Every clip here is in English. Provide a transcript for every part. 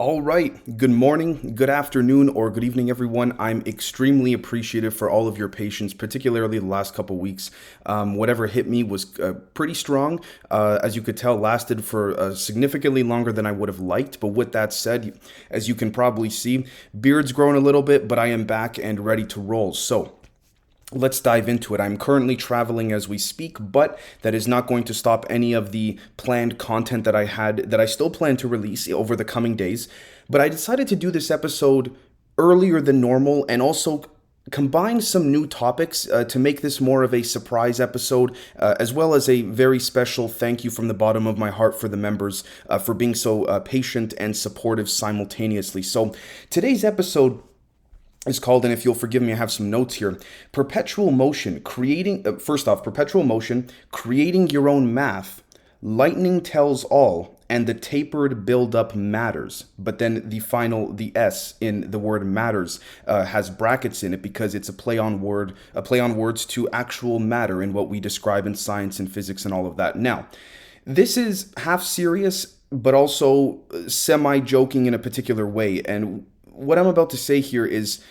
All right. Good morning, good afternoon, or good evening, everyone. I'm extremely appreciative for all of your patience, particularly the last couple weeks. Um, whatever hit me was uh, pretty strong. Uh, as you could tell, lasted for uh, significantly longer than I would have liked. But with that said, as you can probably see, beard's grown a little bit, but I am back and ready to roll. So, let's dive into it. I'm currently traveling as we speak, but that is not going to stop any of the planned content that I had that I still plan to release over the coming days. But I decided to do this episode earlier than normal and also combine some new topics uh, to make this more of a surprise episode, uh, as well as a very special thank you from the bottom of my heart for the members uh, for being so uh, patient and supportive simultaneously. So today's episode is called, and if you'll forgive me, I have some notes here. Perpetual motion, creating, uh, first off, perpetual motion, creating your own math, lightning tells all, and the tapered buildup matters. But then the final, the S in the word matters, uh, has brackets in it because it's a play on word, a play on words to actual matter in what we describe in science and physics and all of that. Now, this is half serious, but also semi joking in a particular way. And what I'm about to say here is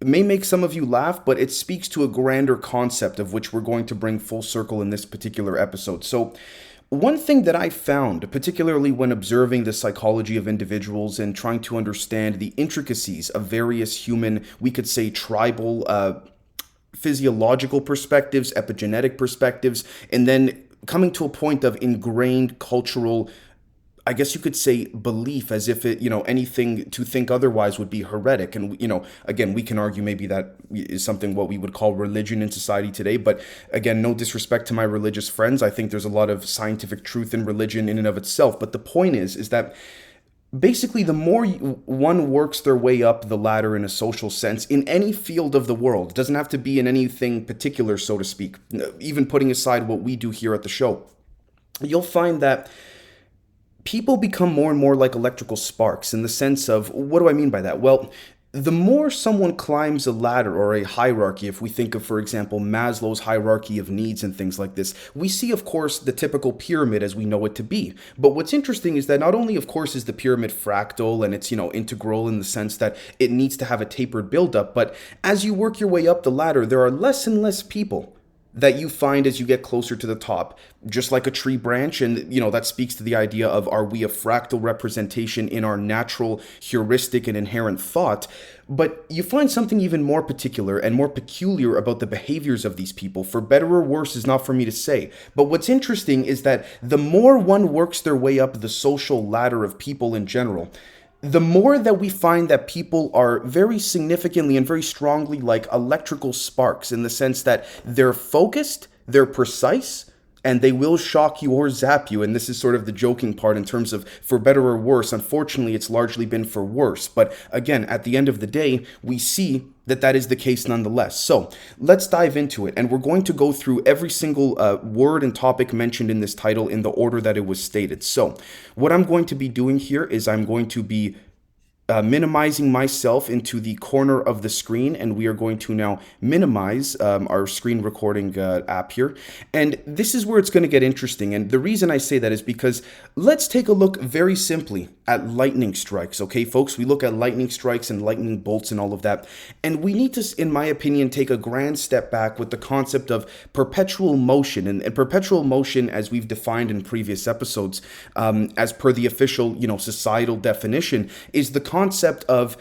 may make some of you laugh, but it speaks to a grander concept of which we're going to bring full circle in this particular episode. So, one thing that I found, particularly when observing the psychology of individuals and trying to understand the intricacies of various human, we could say tribal, uh, physiological perspectives, epigenetic perspectives, and then coming to a point of ingrained cultural I guess you could say belief as if it, you know, anything to think otherwise would be heretic. And, you know, again, we can argue maybe that is something what we would call religion in society today. But again, no disrespect to my religious friends. I think there's a lot of scientific truth in religion in and of itself. But the point is, is that basically the more one works their way up the ladder in a social sense in any field of the world, doesn't have to be in anything particular, so to speak, even putting aside what we do here at the show, you'll find that people become more and more like electrical sparks in the sense of what do I mean by that? Well, the more someone climbs a ladder or a hierarchy, if we think of, for example, Maslow's hierarchy of needs and things like this, we see, of course, the typical pyramid as we know it to be. But what's interesting is that not only, of course, is the pyramid fractal and it's, you know, integral in the sense that it needs to have a tapered buildup, but as you work your way up the ladder, there are less and less people that you find as you get closer to the top just like a tree branch and you know that speaks to the idea of are we a fractal representation in our natural heuristic and inherent thought? But you find something even more particular and more peculiar about the behaviors of these people for better or worse is not for me to say. But what's interesting is that the more one works their way up the social ladder of people in general the more that we find that people are very significantly and very strongly like electrical sparks in the sense that they're focused, they're precise, and they will shock you or zap you. And this is sort of the joking part in terms of for better or worse. Unfortunately, it's largely been for worse. But again, at the end of the day, we see that that is the case nonetheless. So let's dive into it. And we're going to go through every single uh, word and topic mentioned in this title in the order that it was stated. So, what I'm going to be doing here is I'm going to be uh, minimizing myself into the corner of the screen and we are going to now minimize um, our screen recording uh, app here. And this is where it's going to get interesting and the reason I say that is because let's take a look very simply at lightning strikes okay folks? We look at lightning strikes and lightning bolts and all of that and we need to in my opinion take a grand step back with the concept of perpetual motion and, and perpetual motion as we've defined in previous episodes um, as per the official you know societal definition is the concept of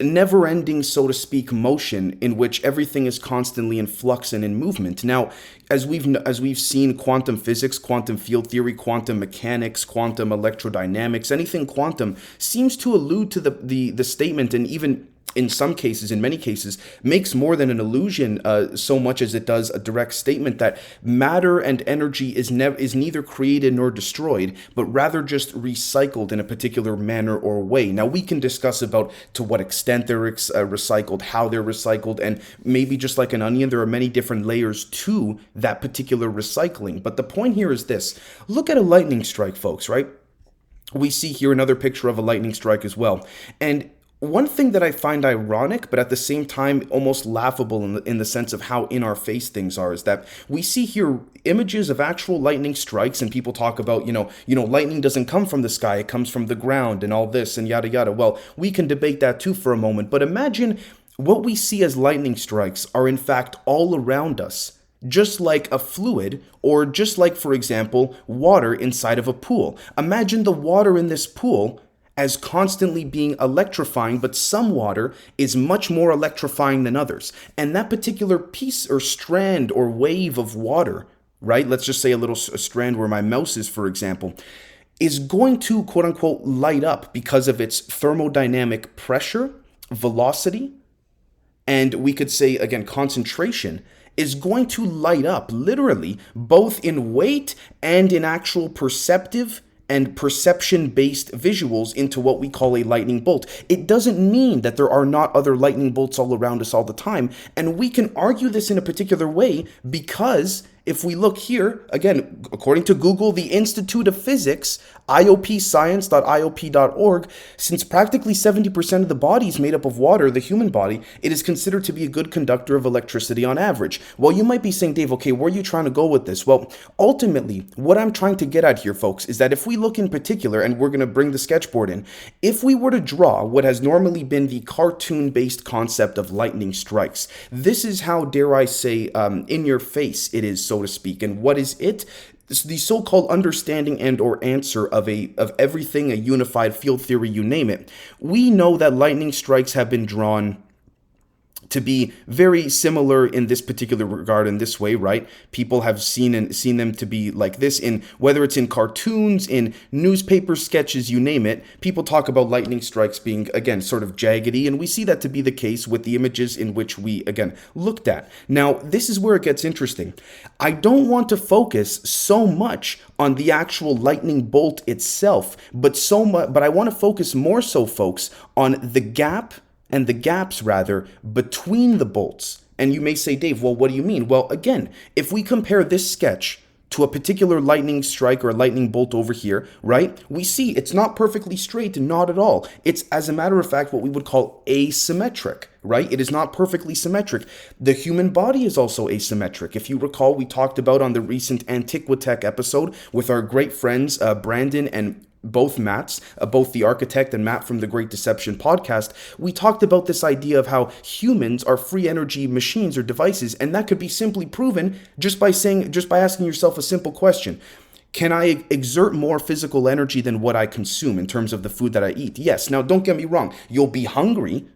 never ending, so to speak, motion in which everything is constantly in flux and in movement. Now, as we've as we've seen quantum physics, quantum field theory, quantum mechanics, quantum electrodynamics, anything quantum seems to allude to the the, the statement and even in some cases, in many cases, makes more than an illusion uh, so much as it does a direct statement that matter and energy is never is neither created nor destroyed, but rather just recycled in a particular manner or way. Now we can discuss about to what extent they're ex- uh, recycled, how they're recycled, and maybe just like an onion, there are many different layers to that particular recycling. But the point here is this: look at a lightning strike, folks. Right? we see here another picture of a lightning strike as well. And one thing that I find ironic, but at the same time almost laughable in the, in the sense of how in our face things are, is that we see here images of actual lightning strikes, and people talk about, you know, you know, lightning doesn't come from the sky; it comes from the ground, and all this, and yada yada. Well, we can debate that too for a moment, but imagine what we see as lightning strikes are in fact all around us just like a fluid, or just like, for example, water inside of a pool. Imagine the water in this pool as constantly being electrifying, but some water is much more electrifying than others. And that particular piece or strand or wave of water, right? Let's just say a little a strand where my mouse is, for example, is going to quote unquote light up because of its thermodynamic pressure, velocity, and we could say again concentration is going to light up literally both in weight and in actual perceptive and perception based visuals into what we call a lightning bolt. It doesn't mean that there are not other lightning bolts all around us all the time. And we can argue this in a particular way because if we look here, again, according to Google, the Institute of Physics, iopscience.iop.org, since practically 70% of the body is made up of water, the human body, it is considered to be a good conductor of electricity on average. Well, you might be saying, Dave, okay, where are you trying to go with this? Well, ultimately, what I'm trying to get at here, folks, is that if we look in particular, and we're going to bring the sketchboard in, if we were to draw what has normally been the cartoon based concept of lightning strikes, this is how, dare I say, um, in your face it is. So so to speak. And what is it? the so-called understanding and or answer of a of everything a unified field theory you name it we know that lightning strikes have been drawn to be very similar in this particular regard in this way right? People have seen and seen them to be like this in whether it's in cartoons in newspaper sketches you name it people talk about lightning strikes being again sort of jaggedy and we see that to be the case with the images in which we again looked at. Now this is where it gets interesting. I don't want to focus so much on the actual lightning bolt itself but so much but i want to focus more so folks on the gap and the gaps rather between the bolts. And you may say, Dave, well, what do you mean? Well, again, if we compare this sketch to a particular lightning strike or a lightning bolt over here, right? We see it's not perfectly straight, not at all. It's, as a matter of fact, what we would call asymmetric, right? It is not perfectly symmetric. The human body is also asymmetric. If you recall, we talked about on the recent Antiquitech episode with our great friends, uh, Brandon and both Matts, uh, both the architect and Matt from the Great Deception podcast, we talked about this idea of how humans are free energy machines or devices, and that could be simply proven just by saying, just by asking yourself a simple question. Can I exert more physical energy than what I consume in terms of the food that I eat? Yes. Now, don't get me wrong. You'll be hungry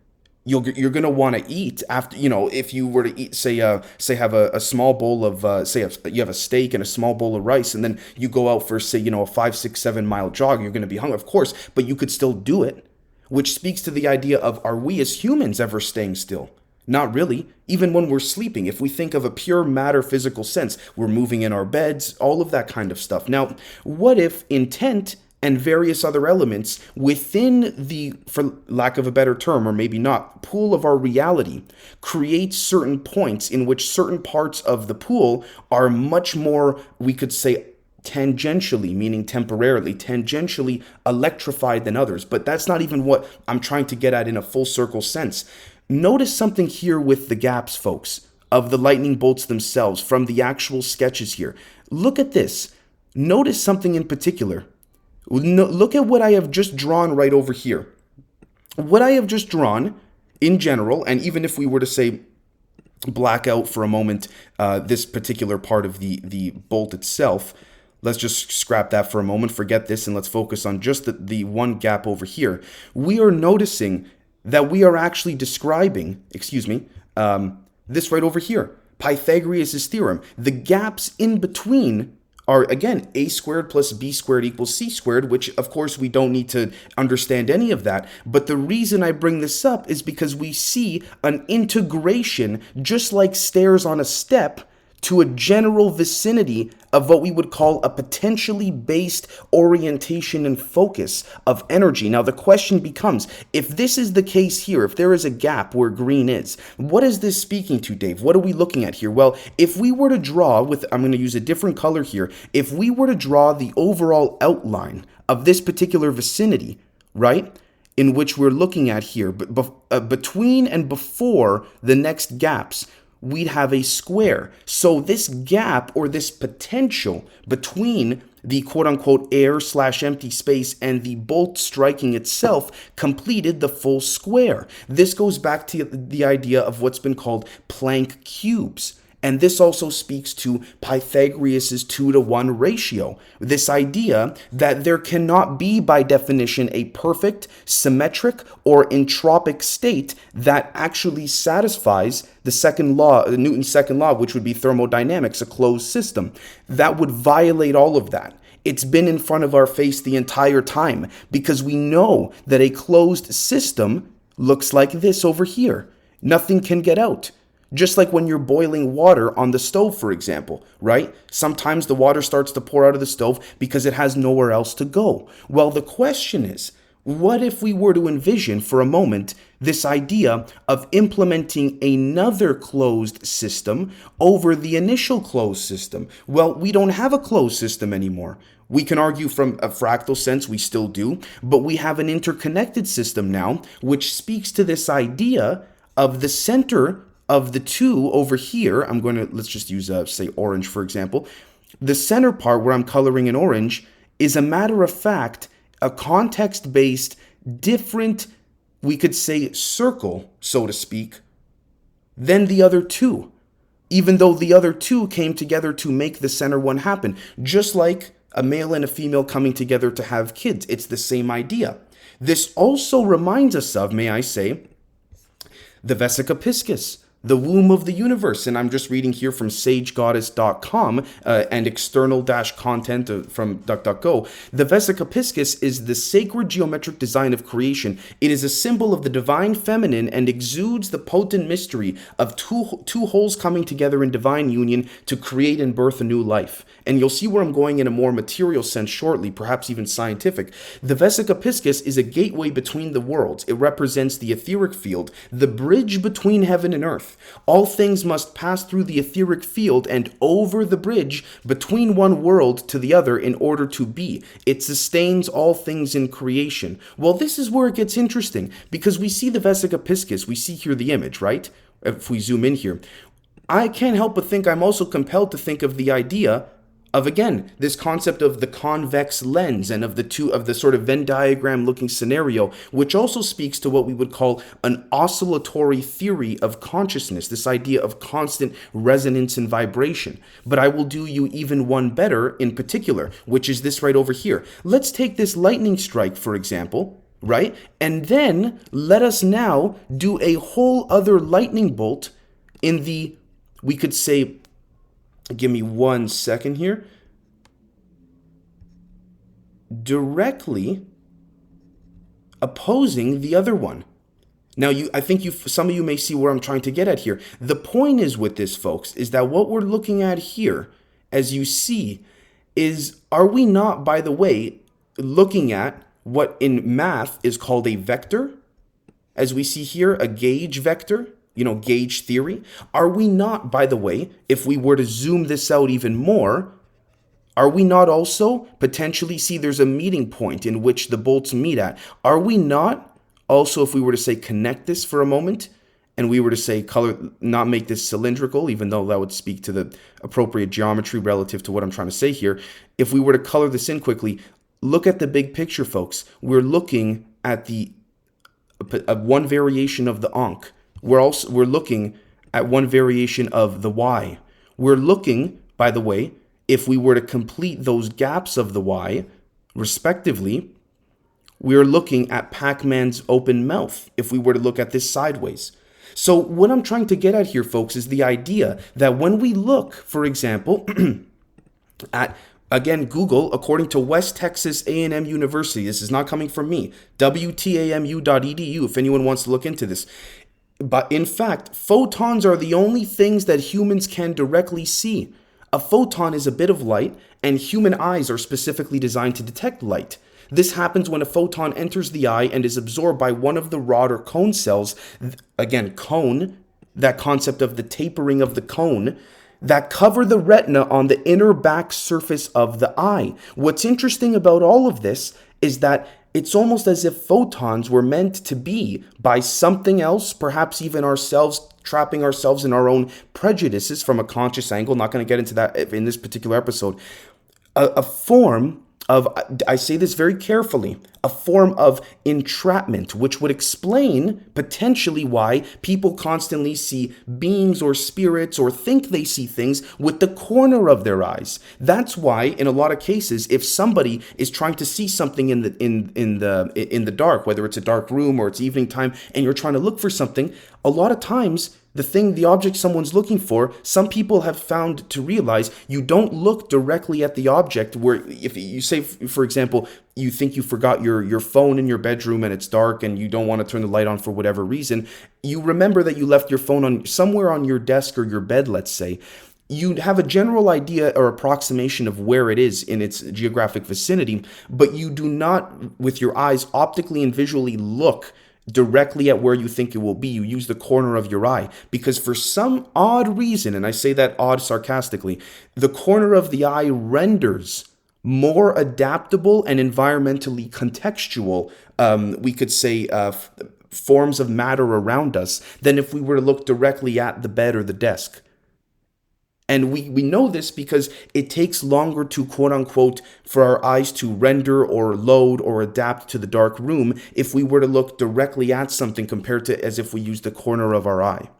you'll you're gonna want to eat after you know if you were to eat say uh say have a, a small bowl of uh, say a, you have a steak and a small bowl of rice and then you go out for say you know a five six seven mile jog you're gonna be hungry of course but you could still do it which speaks to the idea of are we as humans ever staying still not really. Even when we're sleeping, if we think of a pure matter physical sense, we're moving in our beds, all of that kind of stuff. Now, what if intent and various other elements within the, for lack of a better term, or maybe not, pool of our reality creates certain points in which certain parts of the pool are much more, we could say, tangentially, meaning temporarily, tangentially electrified than others. But that's not even what I'm trying to get at in a full circle sense. Notice something here with the gaps, folks, of the lightning bolts themselves from the actual sketches here. Look at this. Notice something in particular look at what I have just drawn right over here. What I have just drawn in general, and even if we were to say black out for a moment uh, this particular part of the, the bolt itself, let's just scrap that for a moment, forget this, and let's focus on just the, the one gap over here. We are noticing that we are actually describing, excuse me, um, this right over here, Pythagoras' theorem. The gaps in between are again a squared plus b squared equals c squared, which of course we don't need to understand any of that. But the reason I bring this up is because we see an integration, just like stairs on a step, to a general vicinity of what we would call a potentially based orientation and focus of energy. Now, the question becomes if this is the case here, if there is a gap where green is, what is this speaking to, Dave? What are we looking at here? Well, if we were to draw with, I'm going to use a different color here, if we were to draw the overall outline of this particular vicinity, right? in which we're looking at here, but uh, between and before the next gaps, we'd have a square. So this gap or this potential between the quote unquote air slash empty space and the bolt striking itself completed the full square. This goes back to the idea of what's been called Planck cubes. And this also speaks to Pythagoras' 2 to 1 ratio. This idea that there cannot be, by definition, a perfect, symmetric, or entropic state that actually satisfies the second law, Newton's second law, which would be thermodynamics, a closed system. That would violate all of that. It's been in front of our face the entire time because we know that a closed system looks like this over here. Nothing can get out. Just like when you're boiling water on the stove, for example, right? Sometimes the water starts to pour out of the stove because it has nowhere else to go. Well, the question is what if we were to envision for a moment this idea of implementing another closed system over the initial closed system? Well, we don't have a closed system anymore. We can argue from a fractal sense, we still do, but we have an interconnected system now, which speaks to this idea of the center of the two over here, I'm going to, let's just use, uh, say, orange, for example. The center part where I'm coloring in orange is a matter of fact, a context based, different, we could say, circle, so to speak, than the other two. Even though the other two came together to make the center one happen, just like a male and a female coming together to have kids. It's the same idea. This also reminds us of, may I say, the Vesica Piscis, the womb of the universe. And I'm just reading here from sagegoddess.com uh, and external dash content uh, from DuckDuckGo. The Vesica Piscis is the sacred geometric design of creation. It is a symbol of the divine feminine and exudes the potent mystery of two, two wholes coming together in divine union to create and birth a new life. And you'll see where I'm going in a more material sense shortly, perhaps even scientific. The Vesica Piscis is a gateway between the worlds. It represents the etheric field, the bridge between heaven and earth. All things must pass through the etheric field and over the bridge between one world to the other in order to be. It sustains all things in creation. Well, this is where it gets interesting because we see the Vesica Piscis, we see here the image, right? If we zoom in here, I can't help but think I'm also compelled to think of the idea of again this concept of the convex lens and of the two of the sort of Venn diagram looking scenario, which also speaks to what we would call an oscillatory theory of consciousness, this idea of constant resonance and vibration. But I will do you even one better in particular, which is this right over here. Let's take this lightning strike, for example. Right? And then let us now do a whole other lightning bolt in the, we could say, Give me one second here. Directly opposing the other one. Now, you, I think you, some of you may see where I'm trying to get at here. The point is with this, folks, is that what we're looking at here, as you see, is are we not, by the way, looking at what in math is called a vector? As we see here, a gauge vector you know, gauge theory? Are we not, by the way, if we were to zoom this out even more, are we not also potentially see there's a meeting point in which the bolts meet at? Are we not also, if we were to say connect this for a moment, and we were to say color, not make this cylindrical, even though that would speak to the appropriate geometry relative to what I'm trying to say here, if we were to color this in quickly, look at the big picture, folks. We're looking at the uh, one variation of the Ankh. We're also we're looking at one variation of the y. We're looking, by the way, if we were to complete those gaps of the y, respectively, we're looking at Pac-Man's open mouth if we were to look at this sideways. So what I'm trying to get at here, folks, is the idea that when we look, for example, at again Google, according to West Texas A&M University, this is not coming from me, WTAMU.edu, if anyone wants to look into this. But in fact, photons are the only things that humans can directly see. A photon is a bit of light, and human eyes are specifically designed to detect light. This happens when a photon enters the eye and is absorbed by one of the rod or cone cells. Again, cone, that concept of the tapering of the cone, that cover the retina on the inner back surface of the eye. What's interesting about all of this is that it's almost as if photons were meant to be by something else, perhaps even ourselves, trapping ourselves in our own prejudices from a conscious angle. Not going to get into that in this particular episode. A, a form of, I say this very carefully, a form of entrapment, which would explain potentially why people constantly see beings or spirits or think they see things with the corner of their eyes. That's why, in a lot of cases, if somebody is trying to see something in the in in the in the dark, whether it's a dark room or it's evening time, and you're trying to look for something, a lot of times the thing, the object someone's looking for, some people have found to realize you don't look directly at the object. Where if you say, for example, you think you forgot your your phone in your bedroom and it's dark and you don't want to turn the light on for whatever reason, you remember that you left your phone on somewhere on your desk or your bed, let's say you have a general idea or approximation of where it is in its geographic vicinity, but you do not, with your eyes, optically and visually look directly at where you think it will be. You use the corner of your eye because, for some odd reason, and I say that odd sarcastically, the corner of the eye renders more adaptable and environmentally contextual, um, we could say, uh, forms of matter around us than if we were to look directly at the bed or the desk. And we, we know this because it takes longer to quote unquote for our eyes to render or load or adapt to the dark room if we were to look directly at something compared to as if we used the corner of our eye.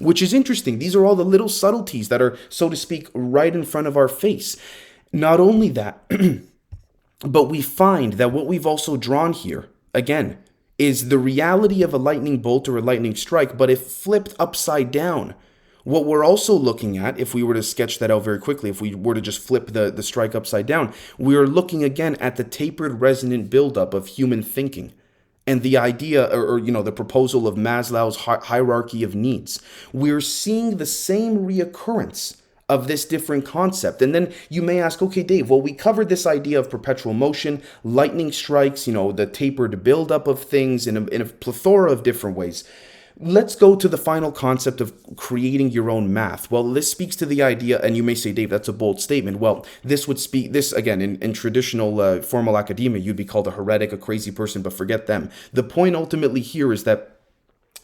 Which is interesting. These are all the little subtleties that are, so to speak, right in front of our face. Not only that, but we find that what we've also drawn here, again, is the reality of a lightning bolt or a lightning strike, but if flipped upside down what we're also looking at, if we were to sketch that out very quickly, if we were to just flip the, the strike upside down, we are looking again at the tapered resonant buildup of human thinking and the idea or, or, you know the proposal of maslow's hi- hierarchy of needs. We're seeing the same reoccurrence of this different concept. And then you may ask okay dave well we covered this idea of perpetual motion lightning strikes you know the tapered buildup of things in a, in a plethora of different ways Let's go to the final concept of creating your own math. Well, this speaks to the idea, and you may say, Dave, that's a bold statement. Well, this would speak, this again, in, in traditional uh, formal academia, you'd be called a heretic, a crazy person, but forget them. The point ultimately here is that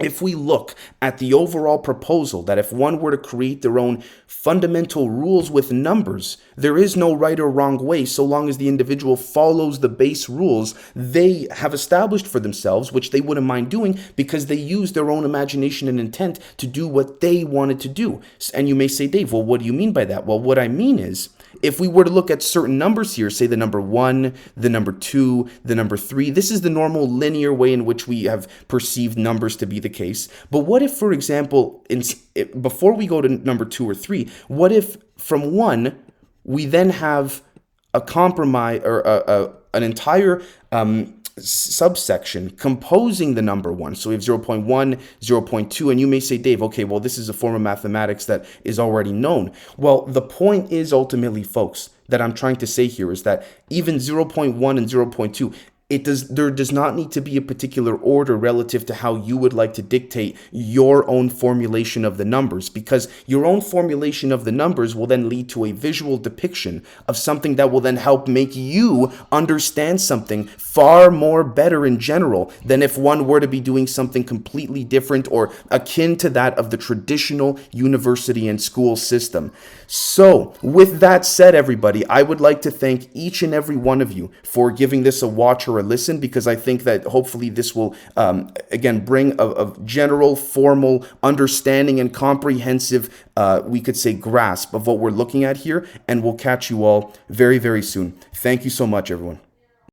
if we look at the overall proposal that if one were to create their own fundamental rules with numbers, there is no right or wrong way so long as the individual follows the base rules they have established for themselves, which they wouldn't mind doing because they use their own imagination and intent to do what they wanted to do. And you may say, Dave, well, what do you mean by that? Well, what I mean is, if we were to look at certain numbers here, say the number one, the number two, the number three, this is the normal linear way in which we have perceived numbers to be the case. But what if, for example, in, before we go to number two or three, what if from one, we then have a compromise or a, a, an entire um, subsection composing the number one. So we have 0.1, 0.2, and you may say, Dave, okay, well, this is a form of mathematics that is already known. Well, the point is ultimately, folks, that I'm trying to say here is that even 0.1 and 0.2, it does there does not need to be a particular order relative to how you would like to dictate your own formulation of the numbers because your own formulation of the numbers will then lead to a visual depiction of something that will then help make you understand something far more better in general than if one were to be doing something completely different or akin to that of the traditional university and school system. So, with that said everybody, I would like to thank each and every one of you for giving this a watch or a listen because I think that hopefully this will, um, again, bring a, a, general, formal understanding and comprehensive, uh, we could say, grasp of what we're looking at here. And we'll catch you all very, very soon. Thank you so much, everyone.